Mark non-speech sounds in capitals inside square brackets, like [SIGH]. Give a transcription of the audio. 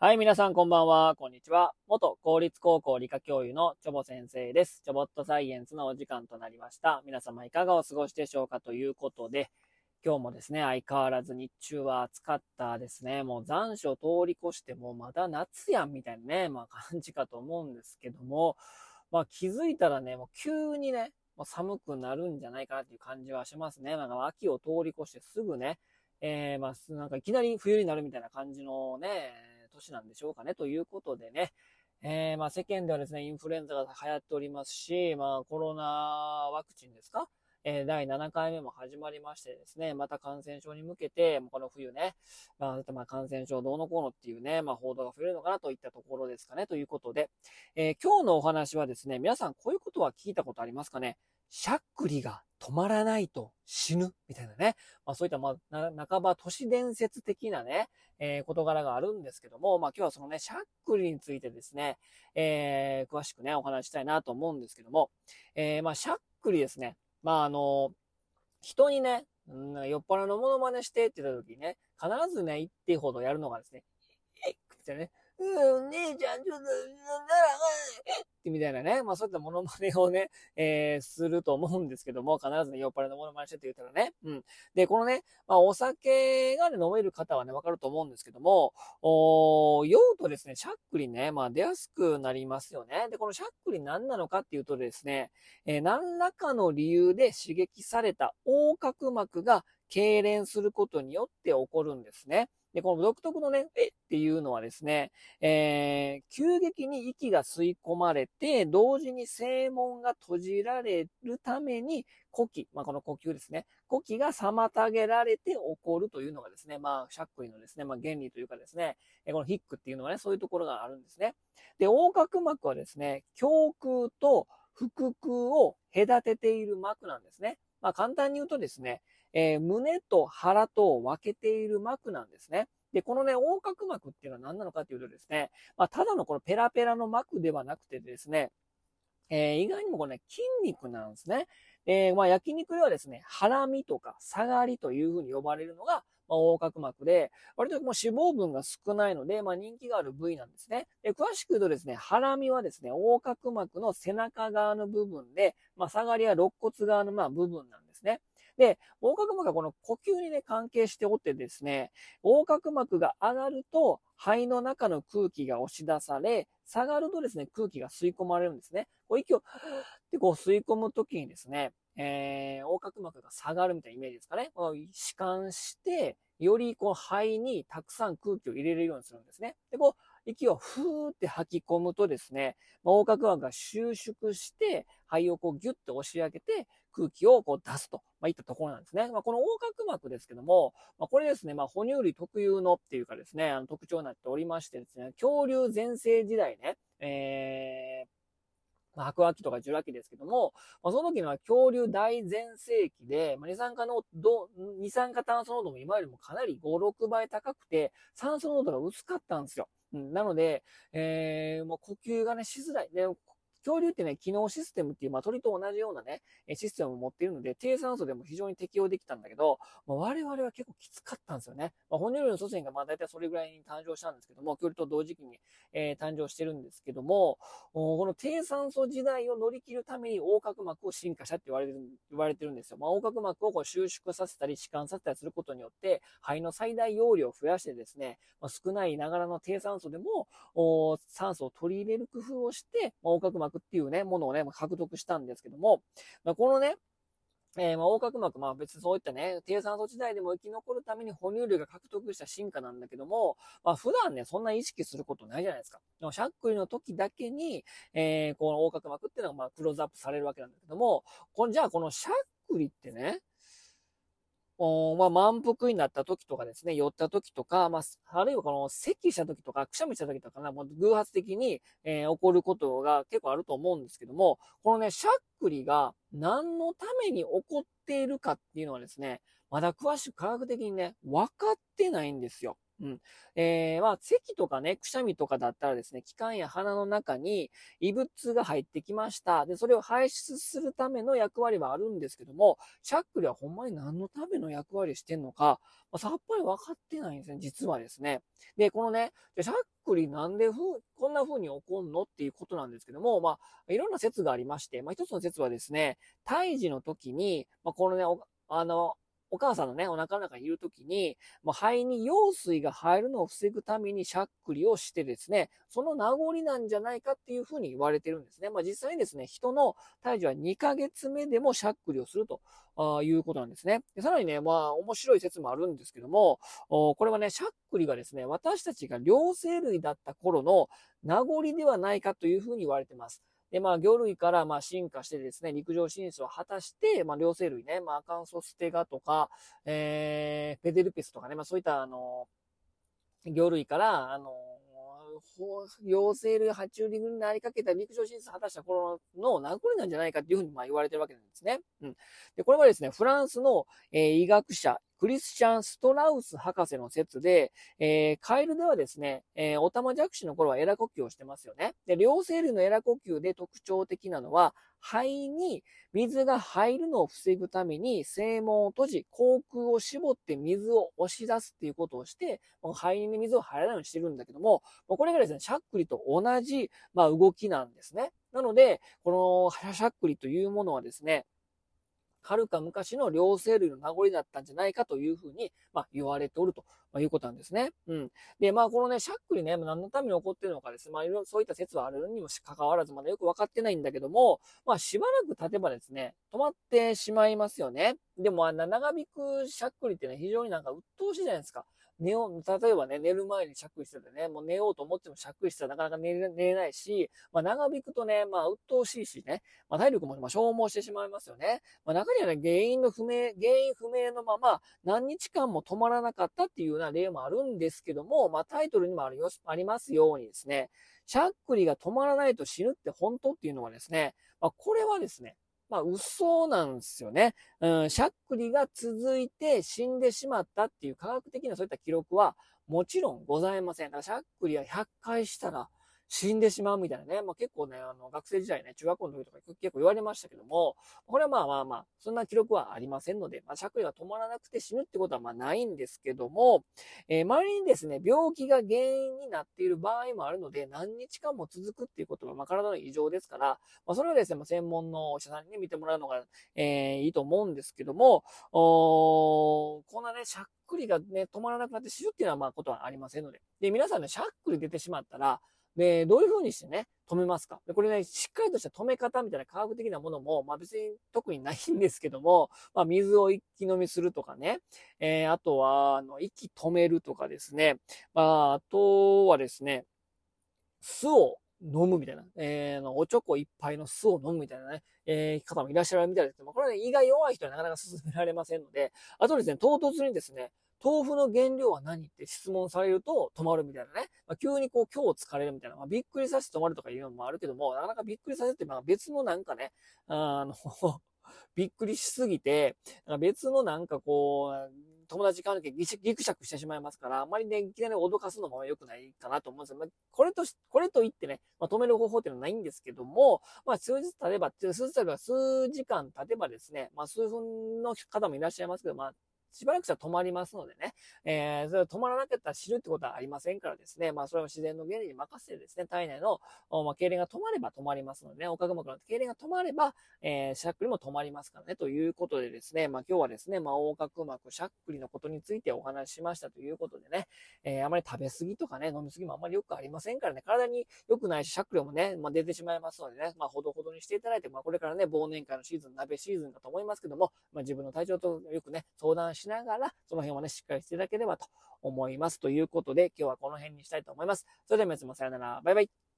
はい、皆さんこんばんは、こんにちは。元公立高校理科教諭のチョボ先生です。チョボットサイエンスのお時間となりました。皆様いかがお過ごしでしょうかということで、今日もですね、相変わらず日中は暑かったですね。もう残暑通り越してもまだ夏やんみたいなね、まあ感じかと思うんですけども、まあ気づいたらね、もう急にね、もう寒くなるんじゃないかなっていう感じはしますね。なんか秋を通り越してすぐね、えー、まあなんかいきなり冬になるみたいな感じのね、年なんでしょうかね。ということでね、えー、まあ世間ではですね、インフルエンザが流行っておりますし、まあコロナワクチンですか？えー、第7回目も始まりましてですね、また感染症に向けて、この冬ね、まあ、まあ、感染症どうのこうのっていうね、まあ、報道が増えるのかなといったところですかね、ということで、えー、今日のお話はですね、皆さんこういうことは聞いたことありますかね？しゃっくりが止まらないと死ぬみたいなね。まあそういった、まあ、半ば都市伝説的なね、えー、事柄があるんですけども、まあ今日はそのね、しゃっくりについてですね、えー、詳しくね、お話したいなと思うんですけども、えー、まあしゃっくりですね。まああの、人にね、うん、酔っ払いのモノマネしてって言った時にね、必ずね、一定ほどやるのがですね、えっってね、うん、姉ちゃん、ちょっと、なんだら、[LAUGHS] ってみたいなね、まあそういったモノマネをね、えー、すると思うんですけども、必ずね、酔っ払いのモノマネしてって言ったらね、うん。で、このね、まあお酒がね、飲める方はね、わかると思うんですけども、お酔うとですね、しゃっくりね、まあ出やすくなりますよね。で、このしゃっくり何なのかっていうとですね、えー、何らかの理由で刺激された横隔膜が痙攣することによって起こるんですね。で、この独特のね、えっていうのはですね、えー、急激に息が吸い込まれて、同時に正門が閉じられるために、呼気、まあ、この呼吸ですね、呼気が妨げられて起こるというのがですね、まあ、しゃっくりのですね、まあ、原理というかですね、このヒックっていうのはね、そういうところがあるんですね。で、横隔膜はですね、胸腔と腹腔を隔てている膜なんですね。まあ、簡単に言うとですね、えー、胸と腹と分けている膜なんですね。で、このね、横隔膜っていうのは何なのかというとですね、まあ、ただのこのペラペラの膜ではなくてですね、えー、意外にもこれね、筋肉なんですね。えー、まあ、焼肉ではですね、ハラミとか下がりというふうに呼ばれるのが、まあ、横隔膜で、割ともう脂肪分が少ないので、まあ、人気がある部位なんですね。で詳しく言うとですね、ハラミはですね、横隔膜の背中側の部分で、まあ、下がりは肋骨側のまあ部分なんですね。で、横隔膜がこの呼吸にね、関係しておってですね、横隔膜が上がると、肺の中の空気が押し出され、下がるとですね、空気が吸い込まれるんですね。こう息を、ってこう吸い込むときにですね、えー、横隔膜が下がるみたいなイメージですかね。この弛緩して、よりこう肺にたくさん空気を入れれるようにするんですね。で、こう、息をふーって吐き込むとですね、横隔膜が収縮して、肺をこうギュッと押し上げて、空気をこう出すと、まあ、いったところなんですね。まあ、この横隔膜ですけども、まあ、これですね、まあ、哺乳類特有のっていうかですね、あの特徴になっておりましてですね、恐竜全盛時代ね、えー、ま、白亜紀とかジュラ紀ですけども、まあ、その時のは恐竜大全盛期で、まあ、二酸化の二酸化炭素濃度も今よりもかなり5、6倍高くて、酸素濃度が薄かったんですよ。なので、えー、もう呼吸がね、しづらい。で、恐竜ってね、機能システムっていう、まあ、鳥と同じようなね、システムを持っているので、低酸素でも非常に適用できたんだけど、まあ、我々は結構きつかったんですよね。まあ、哺乳類の祖先がまあ大体それぐらいに誕生したんですけども、恐竜と同時期に、えー、誕生してるんですけども、この低酸素時代を乗り切るために横隔膜を進化したって言われてる、言われてるんですよ。まあ、横隔膜をこう収縮させたり、弛緩させたりすることによって、肺の最大容量を増やしてですね、まあ、少ないながらの低酸素でも、酸素を取り入れる工夫をして、まあ、横隔膜っていうね、ものをね、獲得したんですけども、まあ、このね、えー、まあ、横隔膜、まあ別にそういったね、低酸素時代でも生き残るために哺乳類が獲得した進化なんだけども、まあ普段ね、そんな意識することないじゃないですか。でもしゃっくりの時だけに、えー、この横隔膜っていうのがまあクローズアップされるわけなんだけども、このじゃあこのしゃっくりってね、まあ、満腹になった時とかですね、酔った時とか、まあ、あるいはこの咳した時とか、くしゃみした時とかな、もう偶発的に、えー、起こることが結構あると思うんですけども、このね、しゃっくりが何のために起こっているかっていうのはですね、まだ詳しく科学的にね、分かってないんですよ。うん。えー、まあ、咳とかね、くしゃみとかだったらですね、気管や鼻の中に異物が入ってきました。で、それを排出するための役割はあるんですけども、しゃっくりはほんまに何のための役割してんのか、まあ、さっぱり分かってないんですね、実はですね。で、このね、しゃっくりなんでふ、こんな風に起こんのっていうことなんですけども、まあ、いろんな説がありまして、まあ、一つの説はですね、胎児の時に、まあ、このね、あの、お母さんのね、お腹の中にいるときに、もう肺に羊水が入るのを防ぐためにしゃっくりをしてですね、その名残なんじゃないかっていうふうに言われてるんですね。まあ実際にですね、人の胎児は2ヶ月目でもしゃっくりをするということなんですね。でさらにね、まあ面白い説もあるんですけども、これはね、しゃっくりがですね、私たちが両生類だった頃の名残ではないかというふうに言われてます。で、まあ、魚類から、まあ、進化してですね、陸上進出を果たして、まあ、両生類ね、まあ、アカンソステガとか、えー、ペデルペスとかね、まあ、そういった、あの、魚類から、あの、両生類爬虫類になりかけた陸上進出を果たした頃の名残なんじゃないかっていうふうにまあ言われてるわけなんですね。うん。で、これはですね、フランスの、えー、医学者、クリスチャン・ストラウス博士の説で、えー、カエルではですね、えー、オタマジャクシの頃はエラ呼吸をしてますよね。で、両生類のエラ呼吸で特徴的なのは、肺に水が入るのを防ぐために正門を閉じ、口腔を絞って水を押し出すっていうことをして、もう肺に水を入らないようにしてるんだけども、これがですね、しゃっくりと同じ、まあ、動きなんですね。なので、このしゃっくりというものはですね、はるか昔の両生類の名残だったんじゃないかというふうに、まあ、言われておるということなんですね。うん。で、まあ、このね、しゃっくりね、何のために起こってるのかですね、まあ、いろいろそういった説はあるにもかかわらず、まだよく分かってないんだけども、まあ、しばらく経てばですね、止まってしまいますよね。でも、あんな長引くしゃっくりってね、非常になんか鬱陶しいじゃないですか。寝よう、例えばね、寝る前にしゃっくりしててね、もう寝ようと思ってもしゃっくりしたらなかなか寝れ寝れないし、まあ長引くとね、まあ鬱陶しいしね、まあ体力も消耗してしまいますよね。まあ中にはね、原因の不明、原因不明のまま何日間も止まらなかったっていうような例もあるんですけども、まあタイトルにもあるよありますようにですね、しゃっくりが止まらないと死ぬって本当っていうのはですね、まあこれはですね、まあ、嘘なんですよね。うん、しゃっくりが続いて死んでしまったっていう科学的なそういった記録はもちろんございません。だからしゃっくりは100回したら死んでしまうみたいなね。まあ、結構ね、あの、学生時代ね、中学校の時とか結構言われましたけども、これはまあまあまあ、そんな記録はありませんので、まあ、しゃっくりが止まらなくて死ぬってことはまあないんですけども、えー、周りにですね、病気が原因になっている場合もあるので、何日間も続くっていうことは、まあ、体の異常ですから、まあ、それはですね、まあ、専門のお医者さんに、見てもらうのが、えー、いいと思うんですけども、おこんなね、しゃっくりがね、止まらなくなって死ぬっていうのはまあことはありませんので。で、皆さんね、しゃっくり出てしまったら、で、どういう風にしてね、止めますか？で、これね、しっかりとした止め方みたいな科学的なものも、まあ別に特にないんですけども、まあ水を一気飲みするとかね、えー、あとは、あの、息止めるとかですね、まあ、あとはですね、酢を飲むみたいな、えー、おちょこいっぱいの酢を飲むみたいなね、えー、方もいらっしゃるみたいですけども、これはね、胃が弱い人はなかなか進められませんので、あとですね、唐突にですね、豆腐の原料は何って質問されると止まるみたいなね。まあ、急にこう今日疲れるみたいな。まあ、びっくりさせて止まるとかいうのもあるけども、なかなかびっくりさせて、まあ別のなんかね、あの [LAUGHS] びっくりしすぎて、別のなんかこう、友達関係ギクシャクしてしまいますから、あまりね、いきなり脅かすのも良くないかなと思うんですよ。まあ、これとこれと言ってね、まあ、止める方法っていうのはないんですけども、まあ、数日経てば、数日経てば、数時間経てばですね、まあ、数分の方もいらっしゃいますけど、まあ、しばらくしたら止まりますのでね、えー、それ止まらなかったら死ぬってことはありませんからですね、まあそれは自然の原理に任せてですね、体内の、まあ、痙攣が止まれば止まりますのでね、横隔膜の痙攣が止まれば、えー、しゃっくりも止まりますからね、ということでですね、まあ今日はですね、まあ横隔膜、しゃっくりのことについてお話ししましたということでね、えー、あまり食べ過ぎとかね、飲み過ぎもあんまりよくありませんからね、体に良くないし、しゃっくりもね、まあ出てしまいますのでね、まあほどほどにしていただいて、まあこれからね、忘年会のシーズン、鍋シーズンだと思いますけども、まあ自分の体調とよくね、相談しながら、その辺はね、しっかりしていただければと思います。ということで、今日はこの辺にしたいと思います。それでは皆様さようなら。バイバイ。